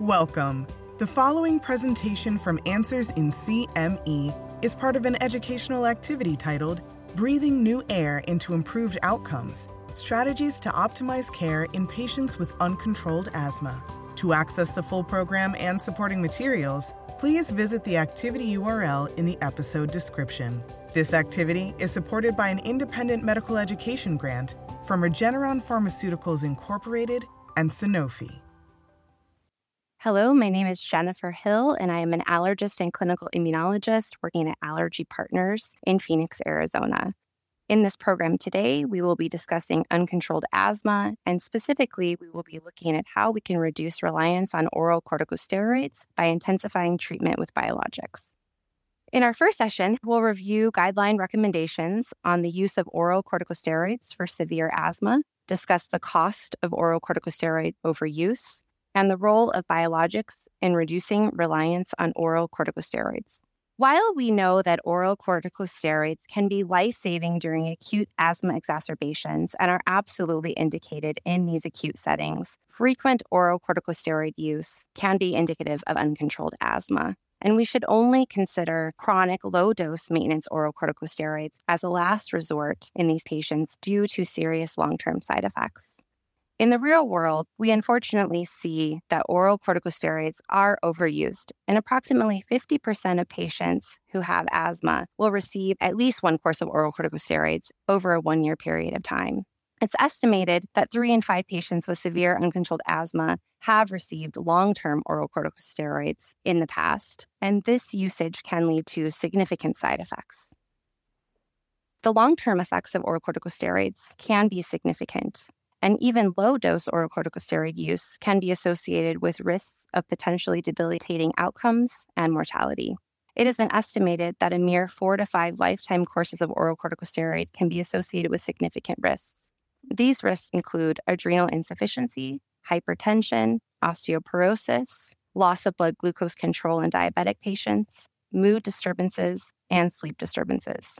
Welcome. The following presentation from Answers in CME is part of an educational activity titled Breathing New Air into Improved Outcomes Strategies to Optimize Care in Patients with Uncontrolled Asthma. To access the full program and supporting materials, please visit the activity URL in the episode description. This activity is supported by an independent medical education grant from Regeneron Pharmaceuticals Incorporated and Sanofi. Hello, my name is Jennifer Hill, and I am an allergist and clinical immunologist working at Allergy Partners in Phoenix, Arizona. In this program today, we will be discussing uncontrolled asthma, and specifically, we will be looking at how we can reduce reliance on oral corticosteroids by intensifying treatment with biologics. In our first session, we'll review guideline recommendations on the use of oral corticosteroids for severe asthma, discuss the cost of oral corticosteroid overuse, and the role of biologics in reducing reliance on oral corticosteroids. While we know that oral corticosteroids can be life saving during acute asthma exacerbations and are absolutely indicated in these acute settings, frequent oral corticosteroid use can be indicative of uncontrolled asthma. And we should only consider chronic low dose maintenance oral corticosteroids as a last resort in these patients due to serious long term side effects. In the real world, we unfortunately see that oral corticosteroids are overused, and approximately 50% of patients who have asthma will receive at least one course of oral corticosteroids over a one year period of time. It's estimated that three in five patients with severe uncontrolled asthma have received long term oral corticosteroids in the past, and this usage can lead to significant side effects. The long term effects of oral corticosteroids can be significant and even low dose oral corticosteroid use can be associated with risks of potentially debilitating outcomes and mortality. It has been estimated that a mere four to five lifetime courses of oral corticosteroid can be associated with significant risks. These risks include adrenal insufficiency, hypertension, osteoporosis, loss of blood glucose control in diabetic patients, mood disturbances, and sleep disturbances.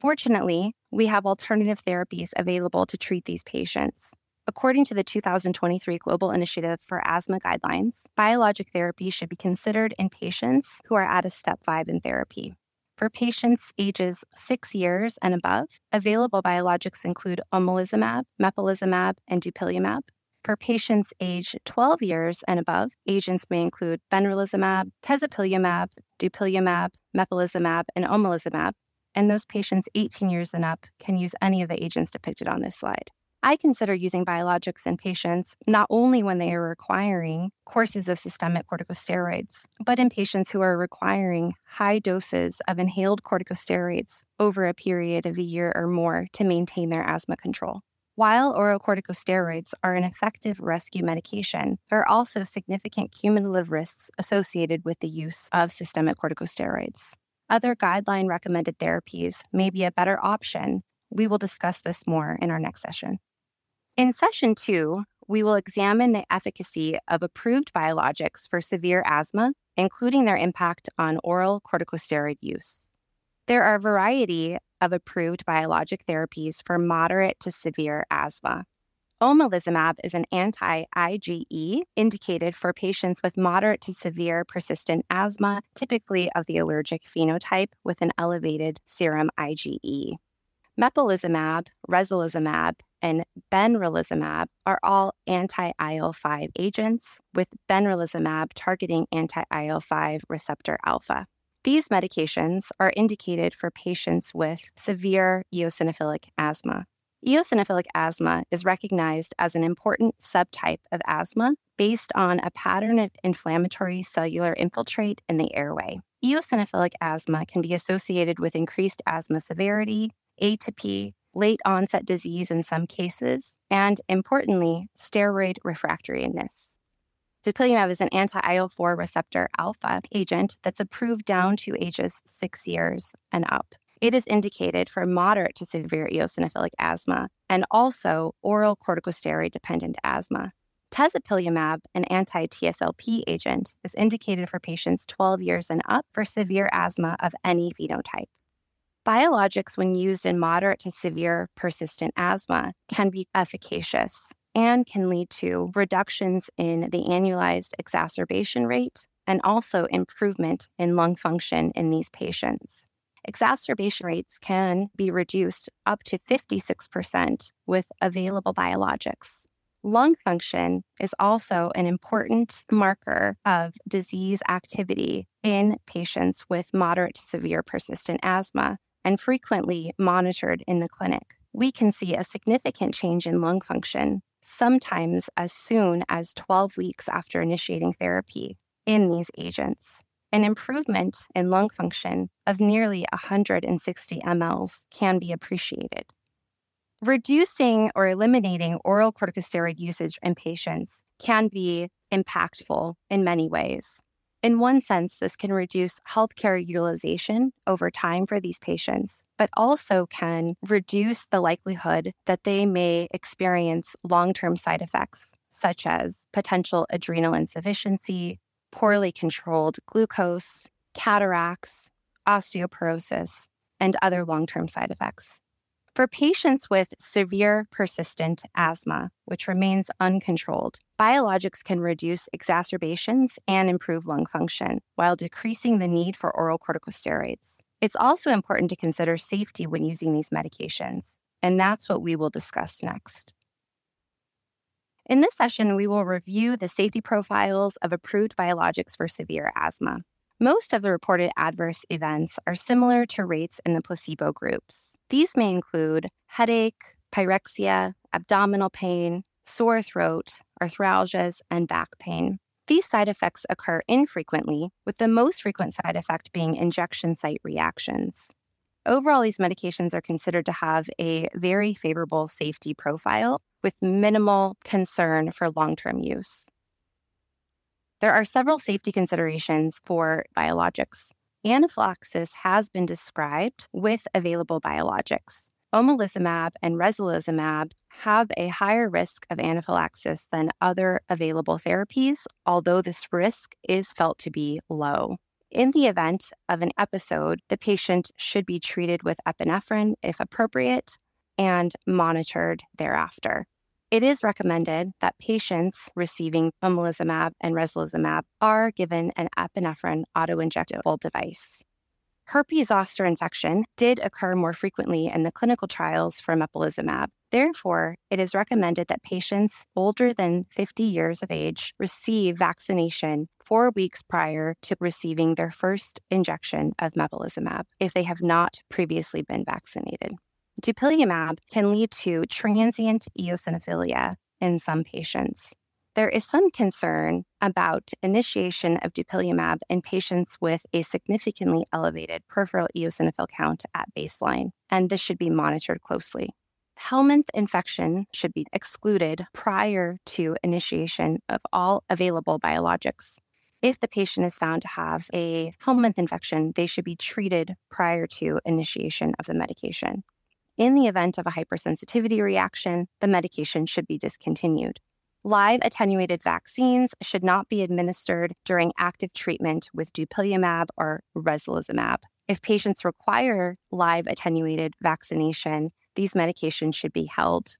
Fortunately, we have alternative therapies available to treat these patients. According to the 2023 Global Initiative for Asthma Guidelines, biologic therapy should be considered in patients who are at a step five in therapy. For patients ages six years and above, available biologics include omalizumab, mepolizumab, and dupilumab. For patients age 12 years and above, agents may include benralizumab, tezepelumab, dupilumab, mepolizumab, and omalizumab, and those patients 18 years and up can use any of the agents depicted on this slide. I consider using biologics in patients not only when they are requiring courses of systemic corticosteroids, but in patients who are requiring high doses of inhaled corticosteroids over a period of a year or more to maintain their asthma control. While oral corticosteroids are an effective rescue medication, there are also significant cumulative risks associated with the use of systemic corticosteroids. Other guideline recommended therapies may be a better option. We will discuss this more in our next session. In session two, we will examine the efficacy of approved biologics for severe asthma, including their impact on oral corticosteroid use. There are a variety of approved biologic therapies for moderate to severe asthma. Omalizumab is an anti IgE indicated for patients with moderate to severe persistent asthma, typically of the allergic phenotype with an elevated serum IgE. Mepolizumab, reslizumab, and benralizumab are all anti IL 5 agents, with benralizumab targeting anti IL 5 receptor alpha. These medications are indicated for patients with severe eosinophilic asthma. Eosinophilic asthma is recognized as an important subtype of asthma based on a pattern of inflammatory cellular infiltrate in the airway. Eosinophilic asthma can be associated with increased asthma severity, atopy, late onset disease in some cases, and importantly, steroid refractoriness. Dupilumab is an anti IL 4 receptor alpha agent that's approved down to ages six years and up. It is indicated for moderate to severe eosinophilic asthma and also oral corticosteroid dependent asthma. Tezepelumab, an anti TSLP agent, is indicated for patients 12 years and up for severe asthma of any phenotype. Biologics, when used in moderate to severe persistent asthma, can be efficacious. and can lead to reductions in the annualized exacerbation rate and also improvement in lung function in these patients. Exacerbation rates can be reduced up to 56% with available biologics. Lung function is also an important marker of disease activity in patients with moderate to severe persistent asthma and frequently monitored in the clinic. We can see a significant change in lung function, sometimes as soon as 12 weeks after initiating therapy in these agents. An improvement in lung function of nearly 160 mLs can be appreciated. Reducing or eliminating oral corticosteroid usage in patients can be impactful in many ways. In one sense, this can reduce healthcare utilization over time for these patients, but also can reduce the likelihood that they may experience long term side effects, such as potential adrenal insufficiency, poorly controlled glucose, cataracts, osteoporosis, and other long term side effects. For patients with severe persistent asthma, which remains uncontrolled, biologics can reduce exacerbations and improve lung function while decreasing the need for oral corticosteroids. It's also important to consider safety when using these medications, and that's what we will discuss next. In this session, we will review the safety profiles of approved biologics for severe asthma. Most of the reported adverse events are similar to rates in the placebo groups. These may include headache, pyrexia, abdominal pain, sore throat, arthralgias, and back pain. These side effects occur infrequently, with the most frequent side effect being injection site reactions. Overall, these medications are considered to have a very favorable safety profile with minimal concern for long term use. There are several safety considerations for biologics. Anaphylaxis has been described with available biologics. Omalizumab and reslizumab have a higher risk of anaphylaxis than other available therapies, although this risk is felt to be low. In the event of an episode, the patient should be treated with epinephrine if appropriate and monitored thereafter. It is recommended that patients receiving omalizumab and reslizumab are given an epinephrine autoinjectable device. Herpes zoster infection did occur more frequently in the clinical trials for mepolizumab. Therefore, it is recommended that patients older than 50 years of age receive vaccination four weeks prior to receiving their first injection of mepolizumab if they have not previously been vaccinated. Dupilumab can lead to transient eosinophilia in some patients. There is some concern about initiation of dupilumab in patients with a significantly elevated peripheral eosinophil count at baseline, and this should be monitored closely. Helminth infection should be excluded prior to initiation of all available biologics. If the patient is found to have a Helminth infection, they should be treated prior to initiation of the medication. In the event of a hypersensitivity reaction, the medication should be discontinued. Live attenuated vaccines should not be administered during active treatment with dupilumab or reslizumab. If patients require live attenuated vaccination, these medications should be held.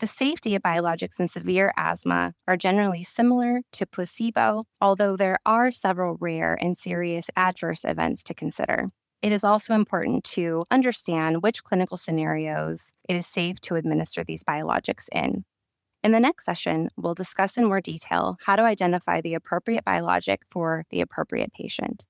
The safety of biologics in severe asthma are generally similar to placebo, although there are several rare and serious adverse events to consider it is also important to understand which clinical scenarios it is safe to administer these biologics in. In the next session, we'll discuss in more detail how to identify the appropriate biologic for the appropriate patient.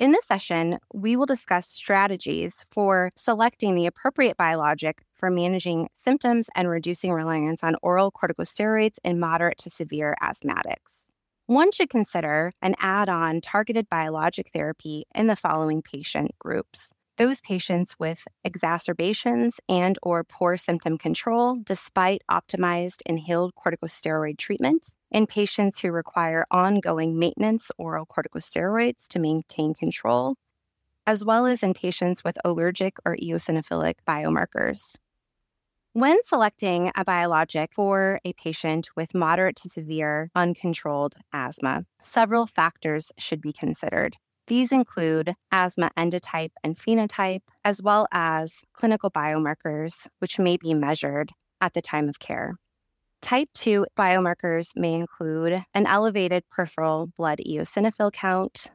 In this session, we will discuss strategies for selecting the appropriate biologic for managing symptoms and reducing reliance on oral corticosteroids in moderate to severe asthmatics. One should consider an add on targeted biologic therapy in the following patient groups. Those patients with exacerbations and or poor symptom control despite optimized inhaled corticosteroid treatment in patients who require ongoing maintenance oral corticosteroids to maintain control as well as in patients with allergic or eosinophilic biomarkers when selecting a biologic for a patient with moderate to severe uncontrolled asthma, several factors should be considered. These include asthma endotype and phenotype, as well as clinical biomarkers, which may be measured, at the time of care. Type 2 biomarkers may include an elevated peripheral blood eosinophil count,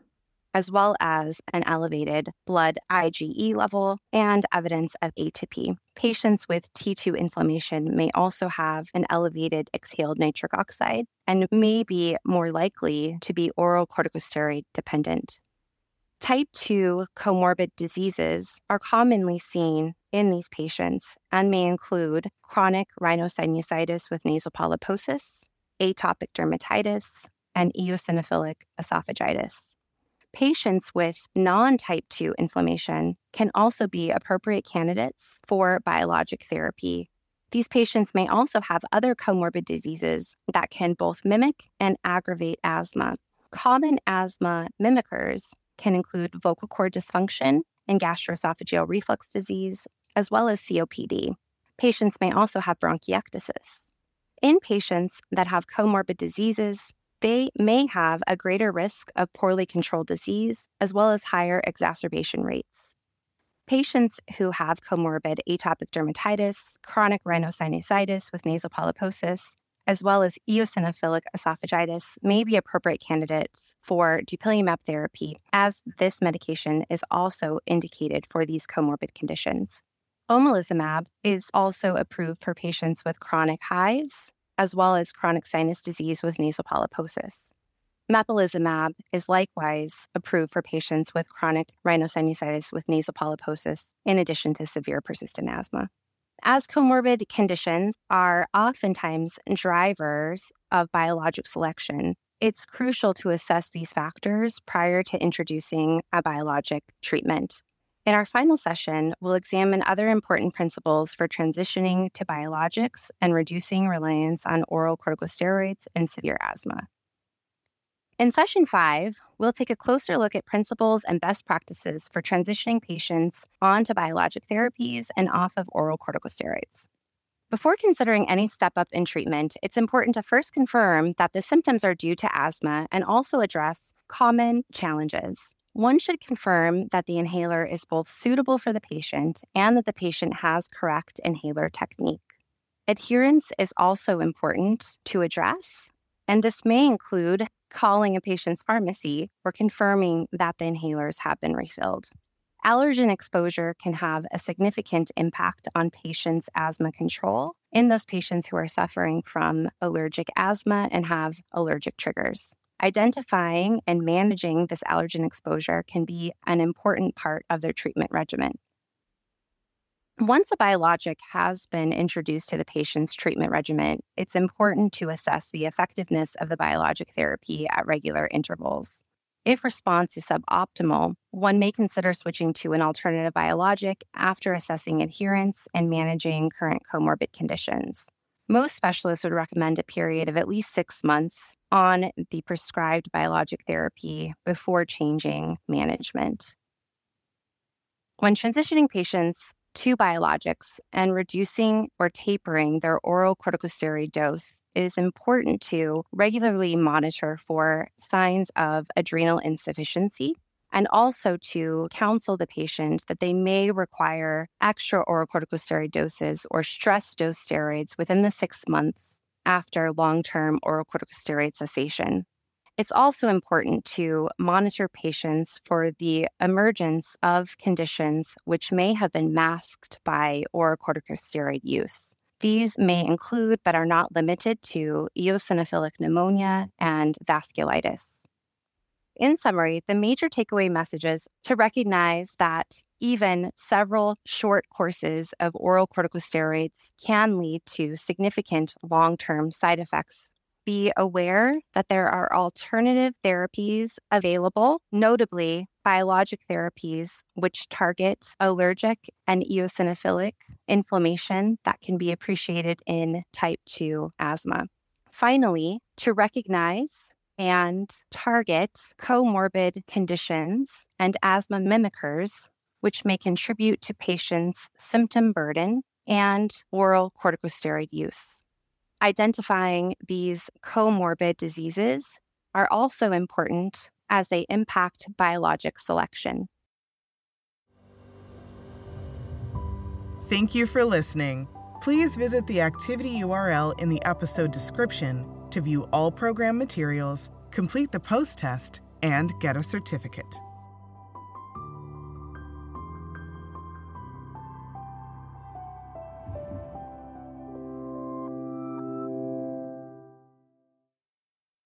as well as an elevated blood IgE level and evidence of atopy. Patients with T2 inflammation may also have an elevated exhaled nitric oxide and may be more likely to be oral corticosteroid dependent. Type 2 comorbid diseases are commonly seen in these patients and may include chronic rhinosinusitis with nasal polyposis, atopic dermatitis, and eosinophilic esophagitis. Patients with non type 2 inflammation can also be appropriate candidates for biologic therapy. These patients may also have other comorbid diseases that can both mimic and aggravate asthma. Common asthma mimickers can include vocal cord dysfunction and gastroesophageal reflux disease, as well as COPD. Patients may also have bronchiectasis. In patients that have comorbid diseases, they may have a greater risk of poorly controlled disease, as well as higher exacerbation rates. Patients who have comorbid atopic dermatitis, chronic rhinosinusitis with nasal polyposis, as well as eosinophilic esophagitis may be appropriate candidates for dupilumab therapy, as this medication is also indicated for these comorbid conditions. Omalizumab is also approved for patients with chronic hives, as well as chronic sinus disease with nasal polyposis. Mepolizumab is likewise approved for patients with chronic rhinosinusitis with nasal polyposis, in addition to severe persistent asthma as comorbid conditions are oftentimes drivers of biologic selection, it's crucial to assess these factors prior to introducing a biologic treatment. In our final session, we'll examine other important principles for transitioning to biologics and reducing reliance on oral corticosteroids in severe asthma. In session five, we'll take a closer look at principles and best practices for transitioning patients onto biologic therapies and off of oral corticosteroids. Before considering any step up in treatment, it's important to first confirm that the symptoms are due to asthma and also address common challenges. One should confirm that the inhaler is both suitable for the patient and that the patient has correct inhaler technique. Adherence is also important to address, and this may include calling a patient's pharmacy or confirming that the inhalers have been refilled. Allergen exposure can have a significant impact on patients' asthma control in those patients who are suffering from allergic asthma and have allergic triggers. Identifying and managing this allergen exposure can be an important part of their treatment regimen. Once a biologic has been introduced to the patient's treatment regimen, it's important to assess the effectiveness of the biologic therapy at regular intervals. If response is suboptimal, one may consider switching to an alternative biologic after assessing adherence and managing current comorbid conditions. Most specialists would recommend a period of at least six months on the prescribed biologic therapy before changing management. When transitioning patients to biologics and reducing or tapering their oral corticosteroid dose it is important to regularly monitor for signs of adrenal insufficiency and also to counsel the patient that they may require extra oral corticosteroid doses or stress dose steroids within the six months after long term oral corticosteroid cessation. It's also important to monitor patients for the emergence of conditions which may have been masked by oral corticosteroid use. These may include, but are not limited to, eosinophilic pneumonia and vasculitis. In summary, the major takeaway messages to recognize that even several short courses of oral corticosteroids can lead to significant long term side effects be aware that there are alternative therapies available, notably biologic therapies, which target allergic and eosinophilic inflammation that can be appreciated in type 2 asthma. Finally, to recognize and target comorbid conditions and asthma mimickers, which may contribute to patients' symptom burden and oral corticosteroid use identifying these comorbid diseases are also important as they impact biologic selection. Thank you for listening. Please visit the activity URL in the episode description to view all program materials, complete the post test, and get a certificate.